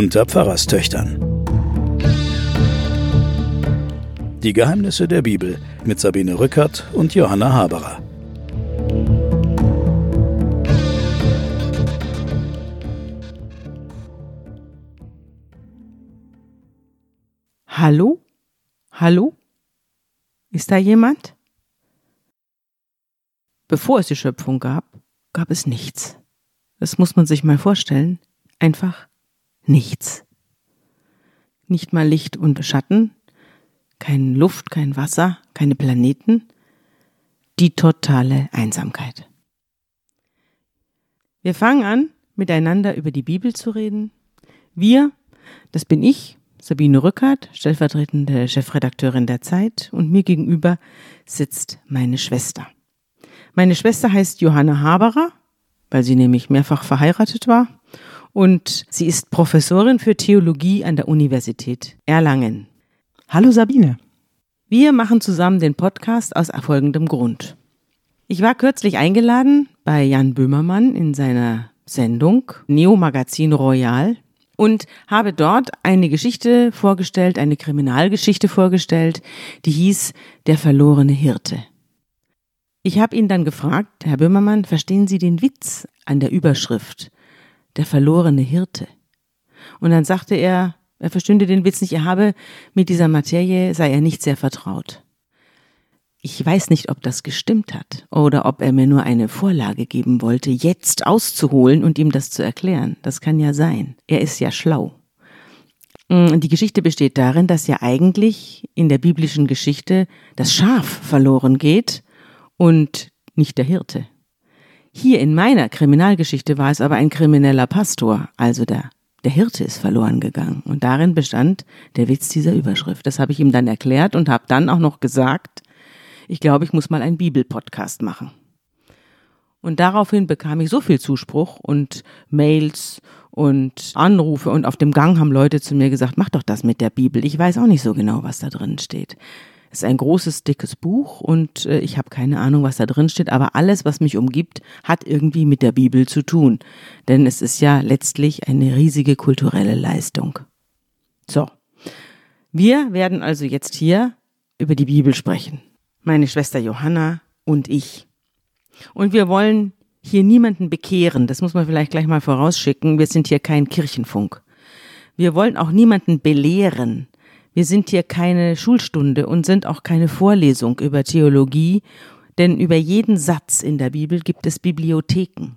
unter Pfarrerstöchtern. Die Geheimnisse der Bibel mit Sabine Rückert und Johanna Haberer. Hallo? Hallo? Ist da jemand? Bevor es die Schöpfung gab, gab es nichts. Das muss man sich mal vorstellen. Einfach nichts. Nicht mal Licht und Schatten, kein Luft, kein Wasser, keine Planeten. Die totale Einsamkeit. Wir fangen an, miteinander über die Bibel zu reden. Wir, das bin ich, Sabine Rückert, stellvertretende Chefredakteurin der Zeit, und mir gegenüber sitzt meine Schwester. Meine Schwester heißt Johanna Haberer, weil sie nämlich mehrfach verheiratet war, und sie ist Professorin für Theologie an der Universität Erlangen. Hallo Sabine. Wir machen zusammen den Podcast aus folgendem Grund. Ich war kürzlich eingeladen bei Jan Böhmermann in seiner Sendung Neo Magazin Royal und habe dort eine Geschichte vorgestellt, eine Kriminalgeschichte vorgestellt, die hieß Der verlorene Hirte. Ich habe ihn dann gefragt, Herr Böhmermann, verstehen Sie den Witz an der Überschrift Der verlorene Hirte? Und dann sagte er, er verstünde den Witz nicht, er habe mit dieser Materie, sei er nicht sehr vertraut. Ich weiß nicht, ob das gestimmt hat oder ob er mir nur eine Vorlage geben wollte, jetzt auszuholen und ihm das zu erklären. Das kann ja sein. Er ist ja schlau. Mm, die Geschichte besteht darin, dass ja eigentlich in der biblischen Geschichte das Schaf verloren geht und nicht der Hirte. Hier in meiner Kriminalgeschichte war es aber ein krimineller Pastor, also der der Hirte ist verloren gegangen. Und darin bestand der Witz dieser Überschrift. Das habe ich ihm dann erklärt und habe dann auch noch gesagt, ich glaube, ich muss mal einen Bibelpodcast machen. Und daraufhin bekam ich so viel Zuspruch und Mails und Anrufe und auf dem Gang haben Leute zu mir gesagt, mach doch das mit der Bibel. Ich weiß auch nicht so genau, was da drin steht. Es ist ein großes, dickes Buch und äh, ich habe keine Ahnung, was da drin steht, aber alles, was mich umgibt, hat irgendwie mit der Bibel zu tun. Denn es ist ja letztlich eine riesige kulturelle Leistung. So. Wir werden also jetzt hier über die Bibel sprechen meine Schwester Johanna und ich. Und wir wollen hier niemanden bekehren, das muss man vielleicht gleich mal vorausschicken, wir sind hier kein Kirchenfunk. Wir wollen auch niemanden belehren. Wir sind hier keine Schulstunde und sind auch keine Vorlesung über Theologie, denn über jeden Satz in der Bibel gibt es Bibliotheken.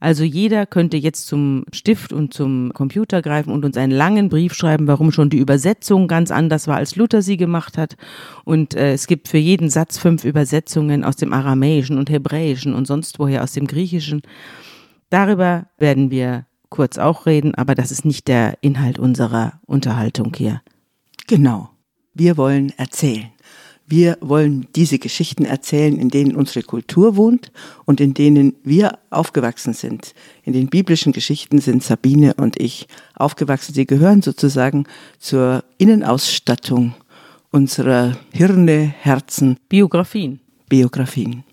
Also jeder könnte jetzt zum Stift und zum Computer greifen und uns einen langen Brief schreiben, warum schon die Übersetzung ganz anders war, als Luther sie gemacht hat. Und äh, es gibt für jeden Satz fünf Übersetzungen aus dem Aramäischen und Hebräischen und sonst woher aus dem Griechischen. Darüber werden wir kurz auch reden, aber das ist nicht der Inhalt unserer Unterhaltung hier. Genau. Wir wollen erzählen. Wir wollen diese Geschichten erzählen, in denen unsere Kultur wohnt und in denen wir aufgewachsen sind. In den biblischen Geschichten sind Sabine und ich aufgewachsen. Sie gehören sozusagen zur Innenausstattung unserer Hirne, Herzen. Biografien. Biografien.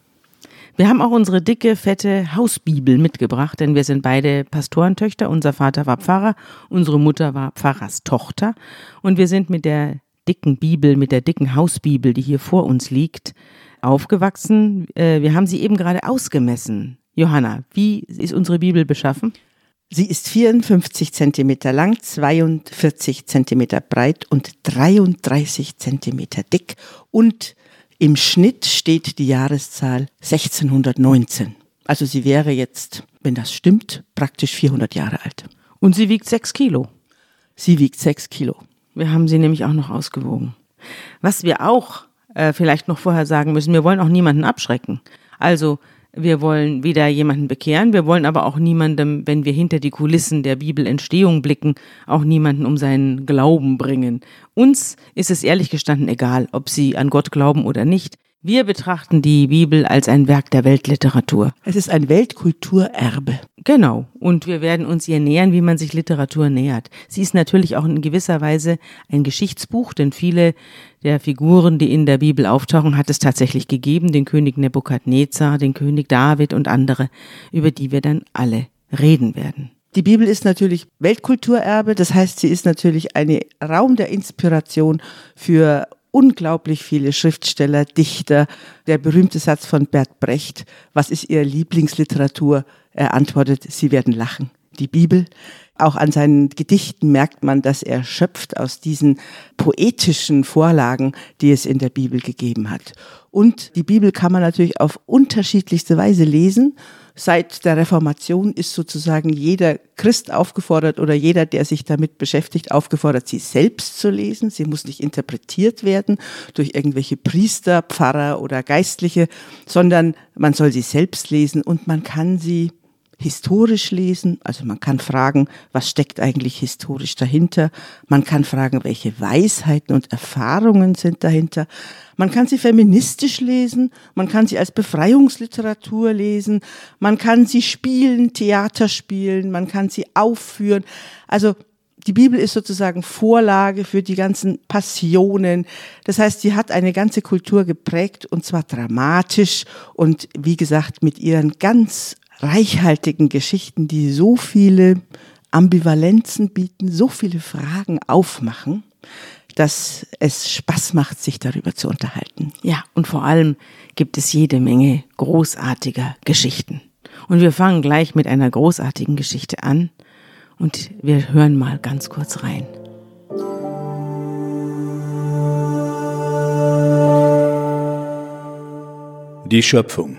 Wir haben auch unsere dicke, fette Hausbibel mitgebracht, denn wir sind beide Pastorentöchter. Unser Vater war Pfarrer, unsere Mutter war Pfarrers Tochter und wir sind mit der dicken Bibel, mit der dicken Hausbibel, die hier vor uns liegt, aufgewachsen. Äh, wir haben sie eben gerade ausgemessen. Johanna, wie ist unsere Bibel beschaffen? Sie ist 54 Zentimeter lang, 42 Zentimeter breit und 33 Zentimeter dick. Und im Schnitt steht die Jahreszahl 1619. Also sie wäre jetzt, wenn das stimmt, praktisch 400 Jahre alt. Und sie wiegt sechs Kilo. Sie wiegt sechs Kilo. Wir haben sie nämlich auch noch ausgewogen. Was wir auch äh, vielleicht noch vorher sagen müssen, wir wollen auch niemanden abschrecken. Also wir wollen weder jemanden bekehren, wir wollen aber auch niemandem, wenn wir hinter die Kulissen der Bibelentstehung blicken, auch niemanden um seinen Glauben bringen. Uns ist es ehrlich gestanden egal, ob sie an Gott glauben oder nicht. Wir betrachten die Bibel als ein Werk der Weltliteratur. Es ist ein Weltkulturerbe. Genau. Und wir werden uns ihr nähern, wie man sich Literatur nähert. Sie ist natürlich auch in gewisser Weise ein Geschichtsbuch, denn viele der Figuren, die in der Bibel auftauchen, hat es tatsächlich gegeben. Den König Nebukadnezar, den König David und andere, über die wir dann alle reden werden. Die Bibel ist natürlich Weltkulturerbe, das heißt, sie ist natürlich ein Raum der Inspiration für unglaublich viele Schriftsteller, Dichter. Der berühmte Satz von Bert Brecht, was ist Ihre Lieblingsliteratur? Er antwortet, Sie werden lachen. Die Bibel. Auch an seinen Gedichten merkt man, dass er schöpft aus diesen poetischen Vorlagen, die es in der Bibel gegeben hat. Und die Bibel kann man natürlich auf unterschiedlichste Weise lesen. Seit der Reformation ist sozusagen jeder Christ aufgefordert oder jeder, der sich damit beschäftigt, aufgefordert, sie selbst zu lesen. Sie muss nicht interpretiert werden durch irgendwelche Priester, Pfarrer oder Geistliche, sondern man soll sie selbst lesen und man kann sie historisch lesen. Also man kann fragen, was steckt eigentlich historisch dahinter? Man kann fragen, welche Weisheiten und Erfahrungen sind dahinter. Man kann sie feministisch lesen, man kann sie als Befreiungsliteratur lesen, man kann sie spielen, Theater spielen, man kann sie aufführen. Also die Bibel ist sozusagen Vorlage für die ganzen Passionen. Das heißt, sie hat eine ganze Kultur geprägt und zwar dramatisch und wie gesagt mit ihren ganz reichhaltigen Geschichten, die so viele Ambivalenzen bieten, so viele Fragen aufmachen, dass es Spaß macht, sich darüber zu unterhalten. Ja, und vor allem gibt es jede Menge großartiger Geschichten. Und wir fangen gleich mit einer großartigen Geschichte an und wir hören mal ganz kurz rein. Die Schöpfung.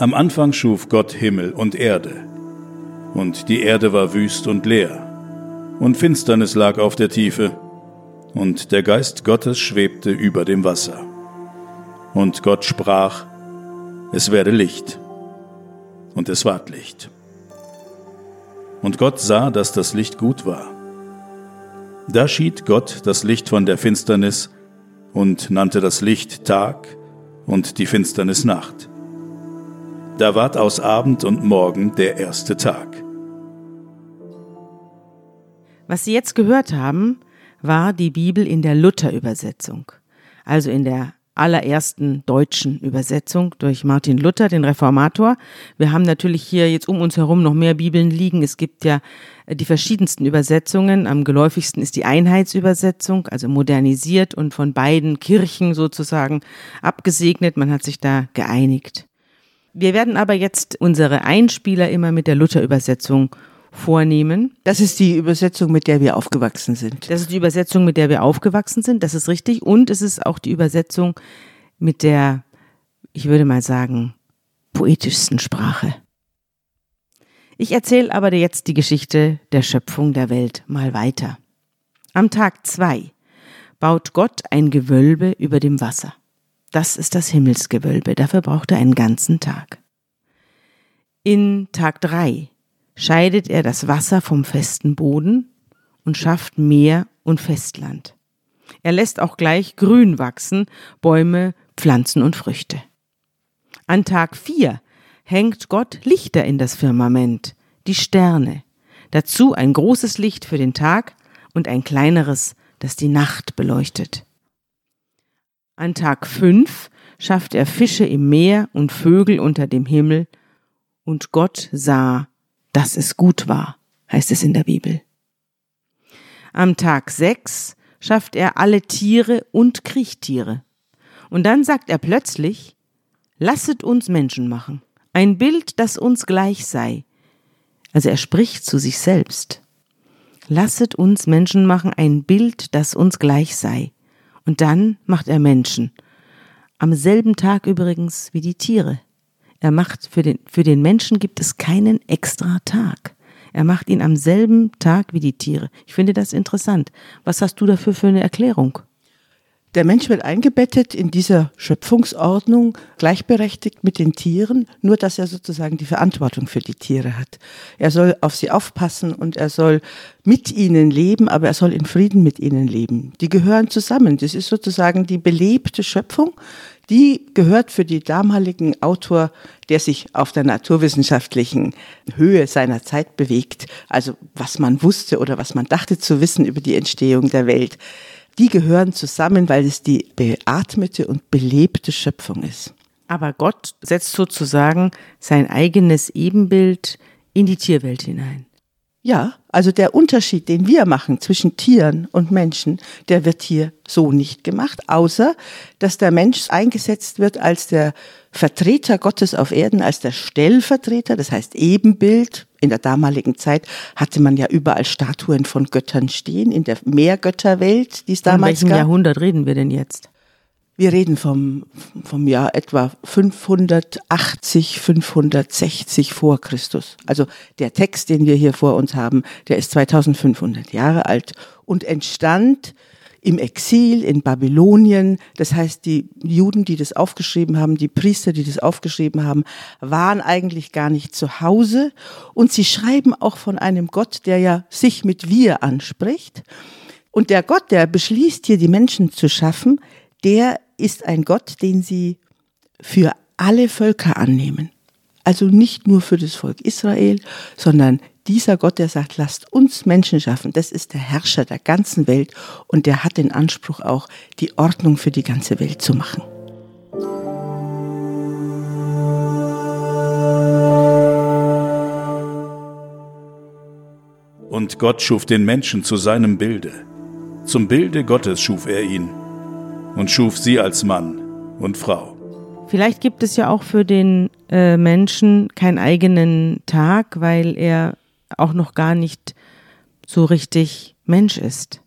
Am Anfang schuf Gott Himmel und Erde. Und die Erde war wüst und leer. Und Finsternis lag auf der Tiefe. Und der Geist Gottes schwebte über dem Wasser. Und Gott sprach, es werde Licht. Und es ward Licht. Und Gott sah, dass das Licht gut war. Da schied Gott das Licht von der Finsternis und nannte das Licht Tag und die Finsternis Nacht. Da ward aus Abend und Morgen der erste Tag. Was Sie jetzt gehört haben, war die Bibel in der Luther-Übersetzung, also in der allerersten deutschen Übersetzung durch Martin Luther, den Reformator. Wir haben natürlich hier jetzt um uns herum noch mehr Bibeln liegen. Es gibt ja die verschiedensten Übersetzungen. Am geläufigsten ist die Einheitsübersetzung, also modernisiert und von beiden Kirchen sozusagen abgesegnet. Man hat sich da geeinigt. Wir werden aber jetzt unsere Einspieler immer mit der Luther-Übersetzung vornehmen. Das ist die Übersetzung, mit der wir aufgewachsen sind. Das ist die Übersetzung, mit der wir aufgewachsen sind, das ist richtig. Und es ist auch die Übersetzung mit der, ich würde mal sagen, poetischsten Sprache. Ich erzähle aber jetzt die Geschichte der Schöpfung der Welt mal weiter. Am Tag zwei baut Gott ein Gewölbe über dem Wasser. Das ist das Himmelsgewölbe, dafür braucht er einen ganzen Tag. In Tag drei scheidet er das Wasser vom festen Boden und schafft Meer und Festland. Er lässt auch gleich Grün wachsen, Bäume, Pflanzen und Früchte. An Tag vier hängt Gott Lichter in das Firmament, die Sterne, dazu ein großes Licht für den Tag und ein kleineres, das die Nacht beleuchtet. An Tag fünf schafft er Fische im Meer und Vögel unter dem Himmel, und Gott sah, dass es gut war, heißt es in der Bibel. Am Tag sechs schafft er alle Tiere und Kriechtiere. Und dann sagt er plötzlich, lasset uns Menschen machen, ein Bild, das uns gleich sei. Also er spricht zu sich selbst. Lasset uns Menschen machen, ein Bild, das uns gleich sei. Und dann macht er Menschen. Am selben Tag übrigens wie die Tiere. Er macht für den, für den Menschen gibt es keinen extra Tag. Er macht ihn am selben Tag wie die Tiere. Ich finde das interessant. Was hast du dafür für eine Erklärung? Der Mensch wird eingebettet in dieser Schöpfungsordnung, gleichberechtigt mit den Tieren, nur dass er sozusagen die Verantwortung für die Tiere hat. Er soll auf sie aufpassen und er soll mit ihnen leben, aber er soll in Frieden mit ihnen leben. Die gehören zusammen. Das ist sozusagen die belebte Schöpfung. Die gehört für die damaligen Autor, der sich auf der naturwissenschaftlichen Höhe seiner Zeit bewegt, also was man wusste oder was man dachte zu wissen über die Entstehung der Welt die gehören zusammen, weil es die beatmete und belebte Schöpfung ist. Aber Gott setzt sozusagen sein eigenes Ebenbild in die Tierwelt hinein. Ja, also der Unterschied, den wir machen zwischen Tieren und Menschen, der wird hier so nicht gemacht, außer dass der Mensch eingesetzt wird als der Vertreter Gottes auf Erden, als der Stellvertreter, das heißt Ebenbild. In der damaligen Zeit hatte man ja überall Statuen von Göttern stehen, in der Mehrgötterwelt, die es damals Von welchem gab. Jahrhundert reden wir denn jetzt? Wir reden vom, vom Jahr etwa 580, 560 vor Christus. Also der Text, den wir hier vor uns haben, der ist 2500 Jahre alt und entstand im Exil in Babylonien. Das heißt, die Juden, die das aufgeschrieben haben, die Priester, die das aufgeschrieben haben, waren eigentlich gar nicht zu Hause. Und sie schreiben auch von einem Gott, der ja sich mit wir anspricht. Und der Gott, der beschließt hier die Menschen zu schaffen, der ist ein Gott, den sie für alle Völker annehmen. Also nicht nur für das Volk Israel, sondern dieser Gott, der sagt, lasst uns Menschen schaffen, das ist der Herrscher der ganzen Welt und der hat den Anspruch auch, die Ordnung für die ganze Welt zu machen. Und Gott schuf den Menschen zu seinem Bilde. Zum Bilde Gottes schuf er ihn und schuf sie als Mann und Frau. Vielleicht gibt es ja auch für den äh, Menschen keinen eigenen Tag, weil er auch noch gar nicht so richtig Mensch ist.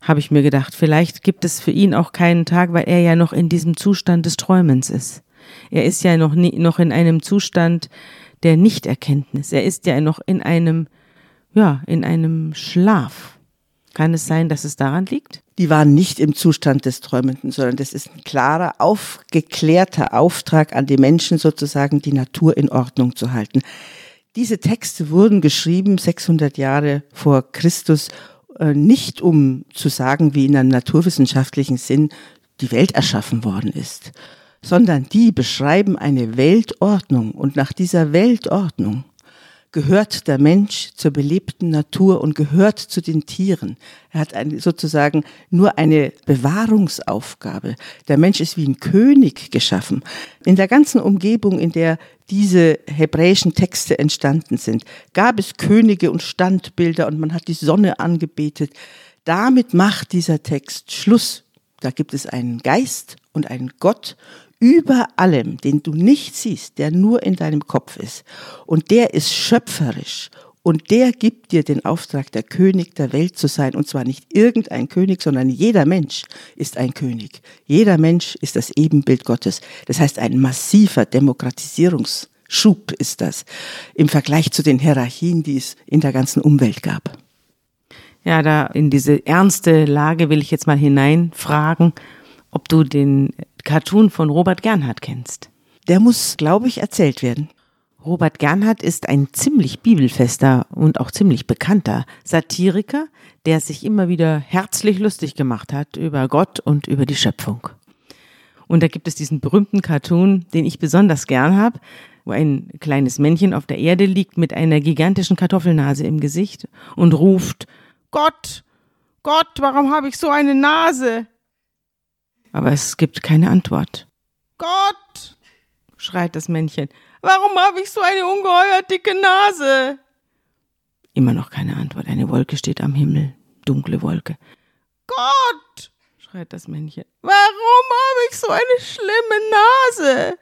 Habe ich mir gedacht. Vielleicht gibt es für ihn auch keinen Tag, weil er ja noch in diesem Zustand des Träumens ist. Er ist ja noch, nie, noch in einem Zustand der Nichterkenntnis. Er ist ja noch in einem, ja, in einem Schlaf. Kann es sein, dass es daran liegt? Die waren nicht im Zustand des Träumenden, sondern das ist ein klarer, aufgeklärter Auftrag an die Menschen sozusagen, die Natur in Ordnung zu halten. Diese Texte wurden geschrieben 600 Jahre vor Christus, äh, nicht um zu sagen, wie in einem naturwissenschaftlichen Sinn die Welt erschaffen worden ist, sondern die beschreiben eine Weltordnung und nach dieser Weltordnung gehört der Mensch zur belebten Natur und gehört zu den Tieren. Er hat ein, sozusagen nur eine Bewahrungsaufgabe. Der Mensch ist wie ein König geschaffen. In der ganzen Umgebung, in der diese hebräischen Texte entstanden sind, gab es Könige und Standbilder und man hat die Sonne angebetet. Damit macht dieser Text Schluss. Da gibt es einen Geist und einen Gott über allem, den du nicht siehst, der nur in deinem Kopf ist. Und der ist schöpferisch. Und der gibt dir den Auftrag, der König der Welt zu sein. Und zwar nicht irgendein König, sondern jeder Mensch ist ein König. Jeder Mensch ist das Ebenbild Gottes. Das heißt, ein massiver Demokratisierungsschub ist das im Vergleich zu den Hierarchien, die es in der ganzen Umwelt gab. Ja, da in diese ernste Lage will ich jetzt mal hineinfragen, ob du den Cartoon von Robert Gernhardt kennst. Der muss, glaube ich, erzählt werden. Robert Gernhardt ist ein ziemlich bibelfester und auch ziemlich bekannter Satiriker, der sich immer wieder herzlich lustig gemacht hat über Gott und über die Schöpfung. Und da gibt es diesen berühmten Cartoon, den ich besonders gern habe, wo ein kleines Männchen auf der Erde liegt mit einer gigantischen Kartoffelnase im Gesicht und ruft, Gott, Gott, warum habe ich so eine Nase? Aber es gibt keine Antwort. Gott, schreit das Männchen, warum habe ich so eine ungeheuer dicke Nase? Immer noch keine Antwort. Eine Wolke steht am Himmel, dunkle Wolke. Gott, schreit das Männchen, warum habe ich so eine schlimme Nase?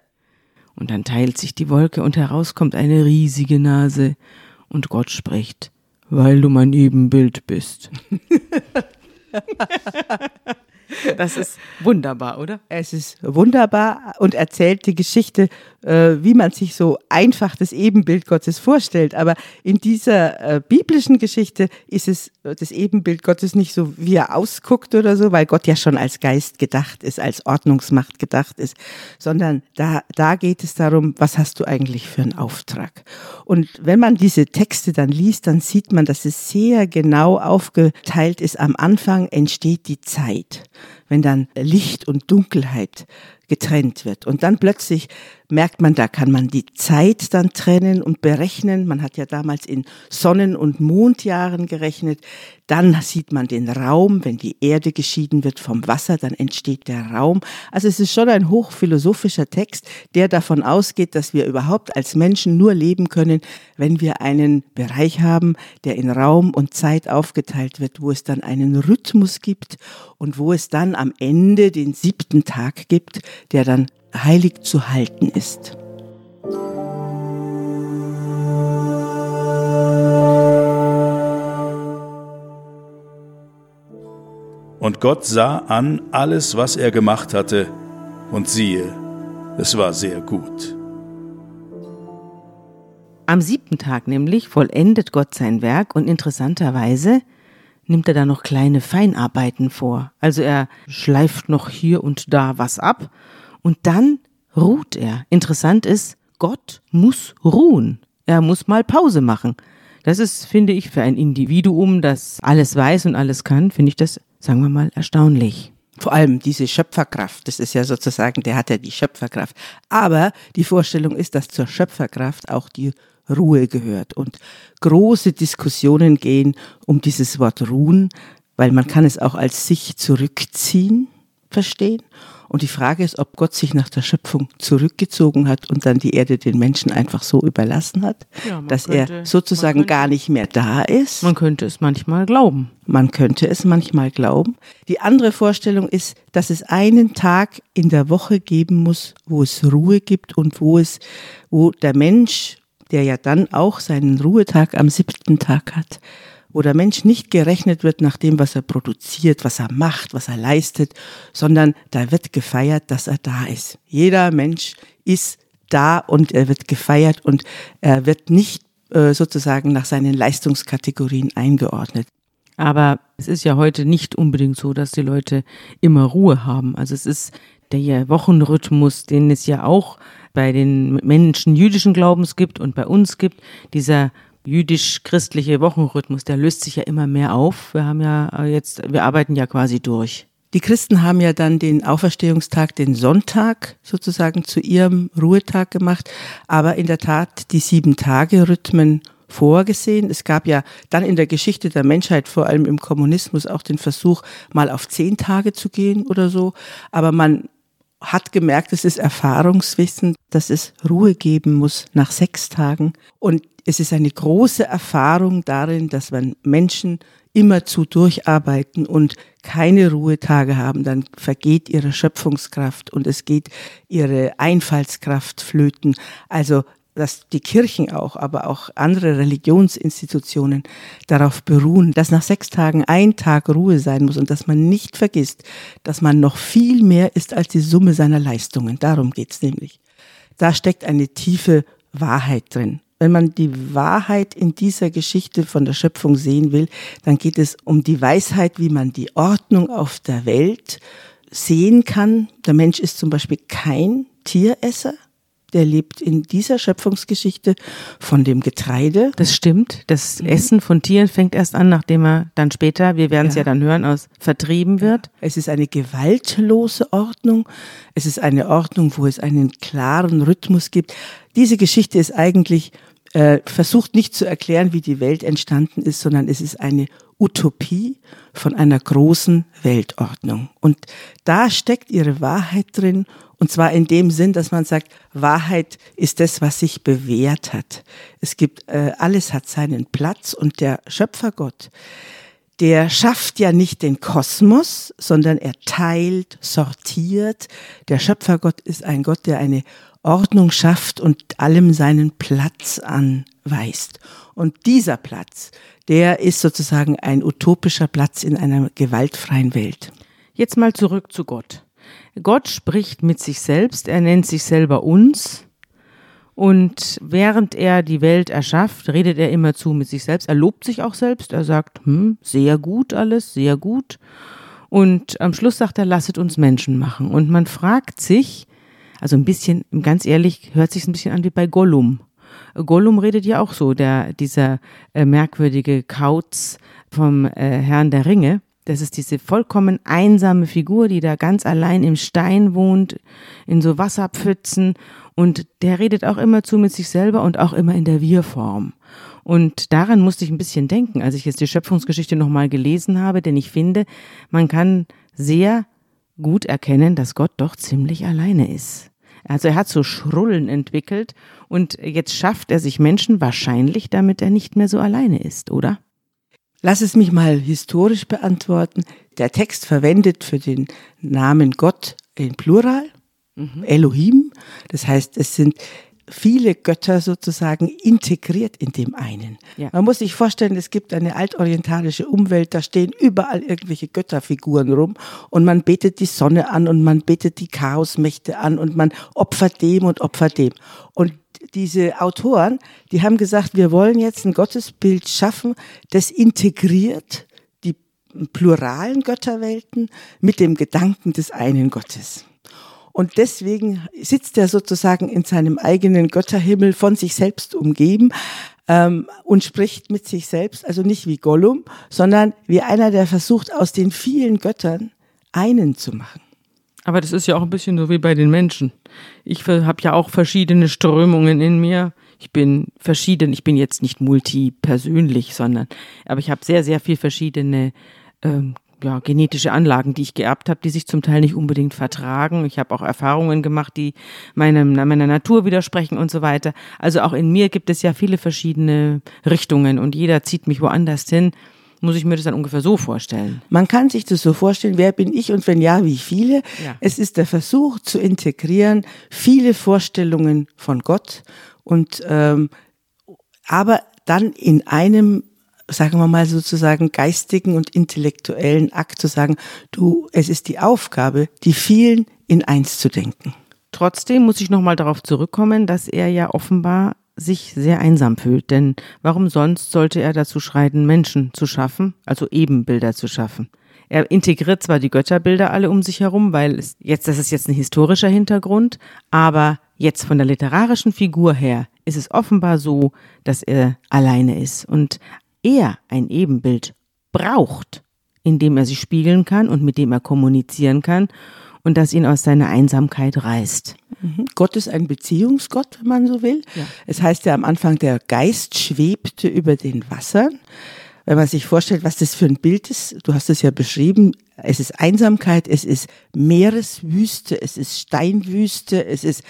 Und dann teilt sich die Wolke und heraus kommt eine riesige Nase. Und Gott spricht, weil du mein Ebenbild bist. Das ist wunderbar, oder? Es ist wunderbar und erzählt die Geschichte, äh, wie man sich so einfach das Ebenbild Gottes vorstellt. Aber in dieser äh, biblischen Geschichte ist es äh, das Ebenbild Gottes nicht so, wie er ausguckt oder so, weil Gott ja schon als Geist gedacht ist, als Ordnungsmacht gedacht ist, sondern da, da geht es darum, was hast du eigentlich für einen Auftrag? Und wenn man diese Texte dann liest, dann sieht man, dass es sehr genau aufgeteilt ist. Am Anfang entsteht die Zeit wenn dann Licht und Dunkelheit getrennt wird. Und dann plötzlich merkt man, da kann man die Zeit dann trennen und berechnen. Man hat ja damals in Sonnen- und Mondjahren gerechnet. Dann sieht man den Raum, wenn die Erde geschieden wird vom Wasser, dann entsteht der Raum. Also es ist schon ein hochphilosophischer Text, der davon ausgeht, dass wir überhaupt als Menschen nur leben können, wenn wir einen Bereich haben, der in Raum und Zeit aufgeteilt wird, wo es dann einen Rhythmus gibt und wo es dann am Ende den siebten Tag gibt, der dann heilig zu halten ist. Und Gott sah an alles, was er gemacht hatte, und siehe, es war sehr gut. Am siebten Tag nämlich vollendet Gott sein Werk und interessanterweise nimmt er da noch kleine Feinarbeiten vor. Also er schleift noch hier und da was ab und dann ruht er. Interessant ist, Gott muss ruhen. Er muss mal Pause machen. Das ist, finde ich, für ein Individuum, das alles weiß und alles kann, finde ich das, sagen wir mal, erstaunlich. Vor allem diese Schöpferkraft, das ist ja sozusagen, der hat ja die Schöpferkraft. Aber die Vorstellung ist, dass zur Schöpferkraft auch die Ruhe gehört. Und große Diskussionen gehen um dieses Wort ruhen, weil man kann es auch als sich zurückziehen verstehen und die Frage ist, ob Gott sich nach der Schöpfung zurückgezogen hat und dann die Erde den Menschen einfach so überlassen hat, ja, dass könnte, er sozusagen könnte, gar nicht mehr da ist. Man könnte es manchmal glauben. Man könnte es manchmal glauben. Die andere Vorstellung ist, dass es einen Tag in der Woche geben muss, wo es Ruhe gibt und wo es, wo der Mensch, der ja dann auch seinen Ruhetag am siebten Tag hat, wo der Mensch nicht gerechnet wird nach dem, was er produziert, was er macht, was er leistet, sondern da wird gefeiert, dass er da ist. Jeder Mensch ist da und er wird gefeiert und er wird nicht äh, sozusagen nach seinen Leistungskategorien eingeordnet. Aber es ist ja heute nicht unbedingt so, dass die Leute immer Ruhe haben. Also es ist der Wochenrhythmus, den es ja auch bei den Menschen jüdischen Glaubens gibt und bei uns gibt, dieser jüdisch-christliche Wochenrhythmus, der löst sich ja immer mehr auf. Wir haben ja äh, jetzt, wir arbeiten ja quasi durch. Die Christen haben ja dann den Auferstehungstag, den Sonntag sozusagen zu ihrem Ruhetag gemacht, aber in der Tat die sieben Tage Rhythmen vorgesehen. Es gab ja dann in der Geschichte der Menschheit, vor allem im Kommunismus, auch den Versuch, mal auf zehn Tage zu gehen oder so. Aber man hat gemerkt, es ist Erfahrungswissen, dass es Ruhe geben muss nach sechs Tagen. Und es ist eine große Erfahrung darin, dass wenn Menschen immerzu durcharbeiten und keine Ruhetage haben, dann vergeht ihre Schöpfungskraft und es geht ihre Einfallskraft flöten. Also dass die Kirchen auch, aber auch andere Religionsinstitutionen darauf beruhen, dass nach sechs Tagen ein Tag Ruhe sein muss und dass man nicht vergisst, dass man noch viel mehr ist als die Summe seiner Leistungen. Darum geht's nämlich. Da steckt eine tiefe Wahrheit drin. Wenn man die Wahrheit in dieser Geschichte von der Schöpfung sehen will, dann geht es um die Weisheit, wie man die Ordnung auf der Welt sehen kann. Der Mensch ist zum Beispiel kein Tieresser der lebt in dieser Schöpfungsgeschichte von dem Getreide. Das stimmt. Das mhm. Essen von Tieren fängt erst an, nachdem er dann später, wir werden es ja. ja. dann hören, aus vertrieben wird. Es ist eine gewaltlose Ordnung. Es ist eine Ordnung, wo es einen klaren Rhythmus gibt. Diese Geschichte ist eigentlich äh, versucht nicht zu erklären, wie die Welt entstanden ist, sondern es ist eine Utopie von einer großen Weltordnung. Und da steckt ihre Wahrheit drin und zwar in dem Sinn, dass man sagt, Wahrheit ist das, was sich bewährt hat. Es gibt, äh, alles hat seinen Platz und der Schöpfergott, der schafft ja nicht den Kosmos, sondern er teilt, sortiert. Der Schöpfergott ist ein Gott, der eine Ordnung schafft und allem seinen Platz anweist. Und dieser Platz, der ist sozusagen ein utopischer Platz in einer gewaltfreien Welt. Jetzt mal zurück zu Gott. Gott spricht mit sich selbst, er nennt sich selber uns. Und während er die Welt erschafft, redet er immerzu mit sich selbst. Er lobt sich auch selbst. Er sagt, hm, sehr gut alles, sehr gut. Und am Schluss sagt er, lasset uns Menschen machen. Und man fragt sich, also ein bisschen, ganz ehrlich, hört sich ein bisschen an wie bei Gollum. Gollum redet ja auch so, der, dieser äh, merkwürdige Kauz vom äh, Herrn der Ringe. Das ist diese vollkommen einsame Figur, die da ganz allein im Stein wohnt, in so Wasserpfützen. Und der redet auch immer zu mit sich selber und auch immer in der Wir-Form. Und daran musste ich ein bisschen denken, als ich jetzt die Schöpfungsgeschichte nochmal gelesen habe, denn ich finde, man kann sehr gut erkennen, dass Gott doch ziemlich alleine ist. Also er hat so Schrullen entwickelt und jetzt schafft er sich Menschen wahrscheinlich, damit er nicht mehr so alleine ist, oder? Lass es mich mal historisch beantworten. Der Text verwendet für den Namen Gott in Plural, mhm. Elohim. Das heißt, es sind viele Götter sozusagen integriert in dem einen. Ja. Man muss sich vorstellen, es gibt eine altorientalische Umwelt, da stehen überall irgendwelche Götterfiguren rum und man betet die Sonne an und man betet die Chaosmächte an und man opfert dem und opfert dem. Und diese Autoren, die haben gesagt, wir wollen jetzt ein Gottesbild schaffen, das integriert die pluralen Götterwelten mit dem Gedanken des einen Gottes. Und deswegen sitzt er sozusagen in seinem eigenen Götterhimmel von sich selbst umgeben ähm, und spricht mit sich selbst, also nicht wie Gollum, sondern wie einer, der versucht, aus den vielen Göttern einen zu machen. Aber das ist ja auch ein bisschen so wie bei den Menschen. Ich habe ja auch verschiedene Strömungen in mir. Ich bin verschieden, ich bin jetzt nicht multipersönlich, sondern, aber ich habe sehr, sehr viel verschiedene ähm, ja, genetische Anlagen, die ich geerbt habe, die sich zum Teil nicht unbedingt vertragen. Ich habe auch Erfahrungen gemacht, die meinem, meiner Natur widersprechen und so weiter. Also auch in mir gibt es ja viele verschiedene Richtungen und jeder zieht mich woanders hin. Muss ich mir das dann ungefähr so vorstellen? Man kann sich das so vorstellen, wer bin ich und wenn ja, wie viele? Ja. Es ist der Versuch zu integrieren, viele Vorstellungen von Gott und ähm, aber dann in einem sagen wir mal sozusagen geistigen und intellektuellen Akt zu sagen, du, es ist die Aufgabe, die vielen in eins zu denken. Trotzdem muss ich nochmal darauf zurückkommen, dass er ja offenbar sich sehr einsam fühlt, denn warum sonst sollte er dazu schreiten, Menschen zu schaffen, also Ebenbilder zu schaffen? Er integriert zwar die Götterbilder alle um sich herum, weil es jetzt, das ist jetzt ein historischer Hintergrund, aber jetzt von der literarischen Figur her ist es offenbar so, dass er alleine ist und er ein Ebenbild braucht, in dem er sich spiegeln kann und mit dem er kommunizieren kann und das ihn aus seiner Einsamkeit reißt. Mhm. Gott ist ein Beziehungsgott, wenn man so will. Ja. Es heißt ja am Anfang, der Geist schwebte über den Wassern. Wenn man sich vorstellt, was das für ein Bild ist, du hast es ja beschrieben, es ist Einsamkeit, es ist Meereswüste, es ist Steinwüste, es ist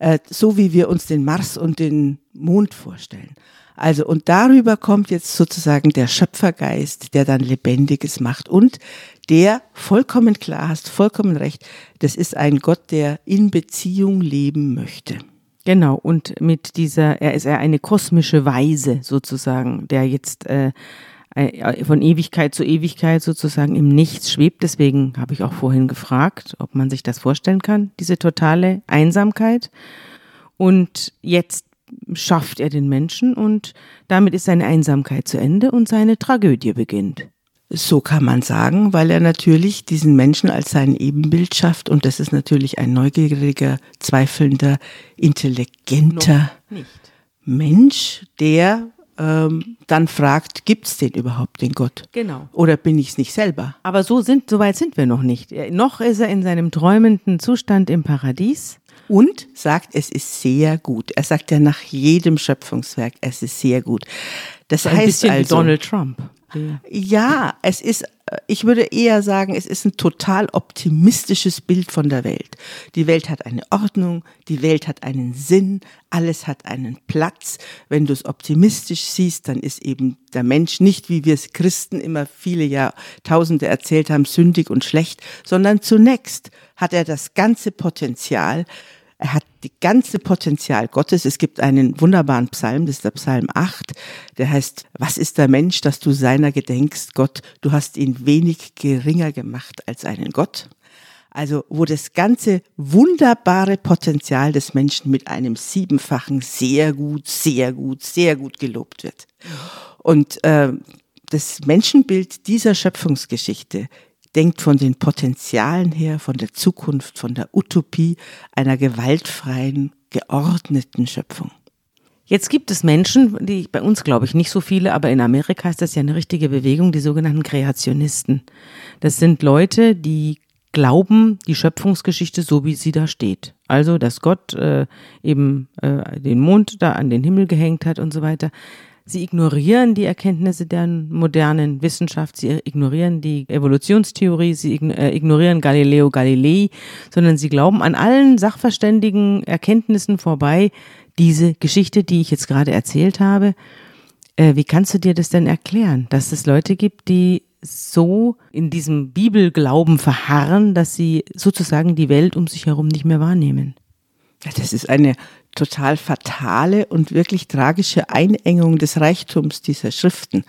äh, so, wie wir uns den Mars und den Mond vorstellen. Also, und darüber kommt jetzt sozusagen der Schöpfergeist, der dann Lebendiges macht und der vollkommen klar hast, vollkommen recht, das ist ein Gott, der in Beziehung leben möchte. Genau, und mit dieser, er ist er eine kosmische Weise sozusagen, der jetzt äh, äh, von Ewigkeit zu Ewigkeit sozusagen im Nichts schwebt. Deswegen habe ich auch vorhin gefragt, ob man sich das vorstellen kann, diese totale Einsamkeit. Und jetzt schafft er den Menschen und damit ist seine Einsamkeit zu Ende und seine Tragödie beginnt. So kann man sagen, weil er natürlich diesen Menschen als sein Ebenbild schafft und das ist natürlich ein neugieriger, zweifelnder, intelligenter Mensch, der ähm, dann fragt, gibt es den überhaupt, den Gott? Genau. Oder bin ich es nicht selber? Aber so sind, so weit sind wir noch nicht. Noch ist er in seinem träumenden Zustand im Paradies und sagt, es ist sehr gut. Er sagt ja nach jedem Schöpfungswerk, es ist sehr gut. Das ein heißt bisschen also, wie Donald Trump. Ja, es ist, ich würde eher sagen, es ist ein total optimistisches Bild von der Welt. Die Welt hat eine Ordnung, die Welt hat einen Sinn, alles hat einen Platz. Wenn du es optimistisch siehst, dann ist eben der Mensch nicht, wie wir es Christen immer viele Jahrtausende erzählt haben, sündig und schlecht, sondern zunächst hat er das ganze Potenzial, er hat die ganze Potenzial Gottes. Es gibt einen wunderbaren Psalm, das ist der Psalm 8, der heißt, was ist der Mensch, dass du seiner gedenkst, Gott, du hast ihn wenig geringer gemacht als einen Gott. Also, wo das ganze wunderbare Potenzial des Menschen mit einem siebenfachen sehr gut, sehr gut, sehr gut gelobt wird. Und äh, das Menschenbild dieser Schöpfungsgeschichte denkt von den Potenzialen her, von der Zukunft, von der Utopie einer gewaltfreien, geordneten Schöpfung. Jetzt gibt es Menschen, die bei uns glaube ich nicht so viele, aber in Amerika ist das ja eine richtige Bewegung, die sogenannten Kreationisten. Das sind Leute, die glauben die Schöpfungsgeschichte so, wie sie da steht. Also, dass Gott äh, eben äh, den Mond da an den Himmel gehängt hat und so weiter. Sie ignorieren die Erkenntnisse der modernen Wissenschaft, sie ignorieren die Evolutionstheorie, sie äh, ignorieren Galileo Galilei, sondern sie glauben an allen sachverständigen Erkenntnissen vorbei, diese Geschichte, die ich jetzt gerade erzählt habe, äh, wie kannst du dir das denn erklären, dass es Leute gibt, die so in diesem Bibelglauben verharren, dass sie sozusagen die Welt um sich herum nicht mehr wahrnehmen? Das ist eine total fatale und wirklich tragische Einengung des Reichtums dieser Schriften.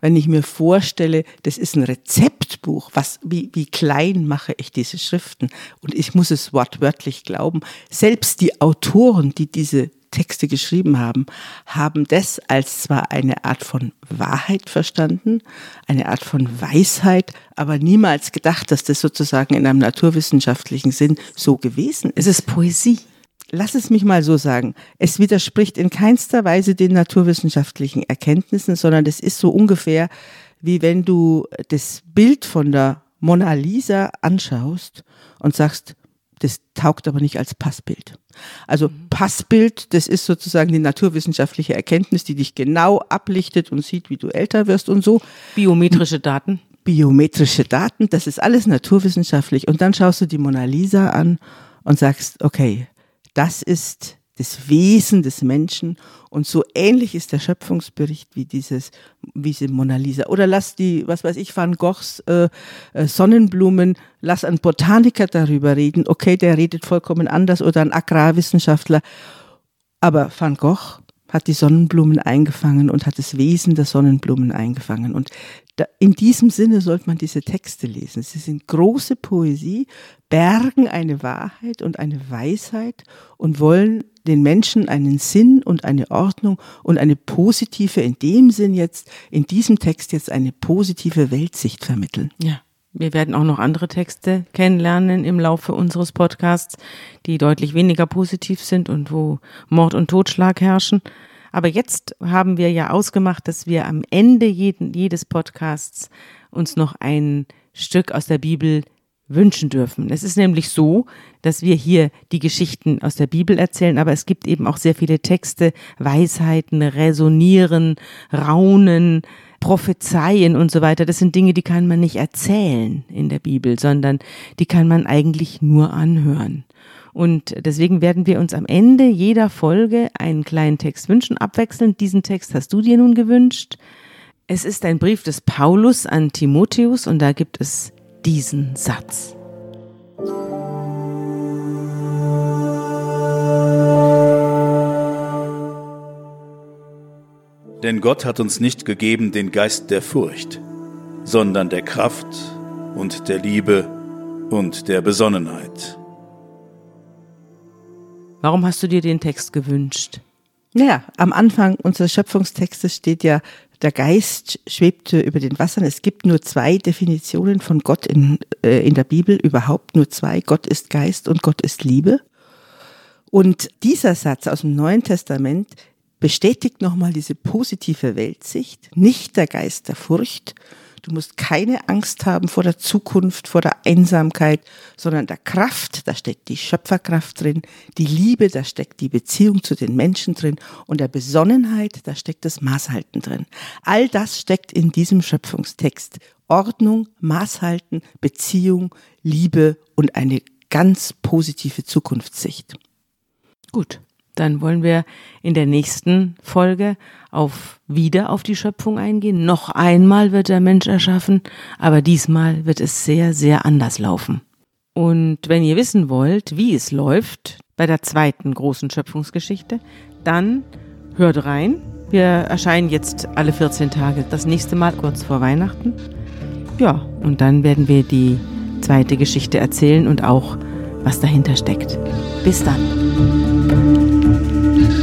Wenn ich mir vorstelle, das ist ein Rezeptbuch, was, wie, wie klein mache ich diese Schriften? Und ich muss es wortwörtlich glauben. Selbst die Autoren, die diese Texte geschrieben haben, haben das als zwar eine Art von Wahrheit verstanden, eine Art von Weisheit, aber niemals gedacht, dass das sozusagen in einem naturwissenschaftlichen Sinn so gewesen ist. Es ist Poesie. Lass es mich mal so sagen. Es widerspricht in keinster Weise den naturwissenschaftlichen Erkenntnissen, sondern es ist so ungefähr, wie wenn du das Bild von der Mona Lisa anschaust und sagst, das taugt aber nicht als Passbild. Also mhm. Passbild, das ist sozusagen die naturwissenschaftliche Erkenntnis, die dich genau ablichtet und sieht, wie du älter wirst und so. Biometrische Daten. Biometrische Daten, das ist alles naturwissenschaftlich. Und dann schaust du die Mona Lisa an und sagst, okay, das ist das Wesen des Menschen und so ähnlich ist der Schöpfungsbericht wie dieses, wie diese Mona Lisa. Oder lass die, was weiß ich, Van Goghs äh, äh, Sonnenblumen, lass einen Botaniker darüber reden. Okay, der redet vollkommen anders oder ein Agrarwissenschaftler. Aber Van Gogh hat die Sonnenblumen eingefangen und hat das Wesen der Sonnenblumen eingefangen. Und in diesem Sinne sollte man diese Texte lesen. Sie sind große Poesie, bergen eine Wahrheit und eine Weisheit und wollen den Menschen einen Sinn und eine Ordnung und eine positive, in dem Sinn jetzt, in diesem Text jetzt eine positive Weltsicht vermitteln. Ja. Wir werden auch noch andere Texte kennenlernen im Laufe unseres Podcasts, die deutlich weniger positiv sind und wo Mord und Totschlag herrschen. Aber jetzt haben wir ja ausgemacht, dass wir am Ende jeden, jedes Podcasts uns noch ein Stück aus der Bibel wünschen dürfen. Es ist nämlich so, dass wir hier die Geschichten aus der Bibel erzählen, aber es gibt eben auch sehr viele Texte, Weisheiten, Resonieren, Raunen, Prophezeien und so weiter. Das sind Dinge, die kann man nicht erzählen in der Bibel, sondern die kann man eigentlich nur anhören. Und deswegen werden wir uns am Ende jeder Folge einen kleinen Text wünschen, abwechselnd. Diesen Text hast du dir nun gewünscht. Es ist ein Brief des Paulus an Timotheus und da gibt es diesen Satz. Denn Gott hat uns nicht gegeben den Geist der Furcht, sondern der Kraft und der Liebe und der Besonnenheit. Warum hast du dir den Text gewünscht? Naja, am Anfang unseres Schöpfungstextes steht ja, der Geist schwebte über den Wassern. Es gibt nur zwei Definitionen von Gott in, äh, in der Bibel, überhaupt nur zwei. Gott ist Geist und Gott ist Liebe. Und dieser Satz aus dem Neuen Testament bestätigt nochmal diese positive Weltsicht, nicht der Geist der Furcht, Du musst keine Angst haben vor der Zukunft, vor der Einsamkeit, sondern der Kraft, da steckt die Schöpferkraft drin, die Liebe, da steckt die Beziehung zu den Menschen drin und der Besonnenheit, da steckt das Maßhalten drin. All das steckt in diesem Schöpfungstext. Ordnung, Maßhalten, Beziehung, Liebe und eine ganz positive Zukunftssicht. Gut, dann wollen wir in der nächsten Folge auf wieder auf die Schöpfung eingehen. Noch einmal wird der Mensch erschaffen, aber diesmal wird es sehr, sehr anders laufen. Und wenn ihr wissen wollt, wie es läuft bei der zweiten großen Schöpfungsgeschichte, dann hört rein. Wir erscheinen jetzt alle 14 Tage, das nächste Mal kurz vor Weihnachten. Ja, und dann werden wir die zweite Geschichte erzählen und auch, was dahinter steckt. Bis dann.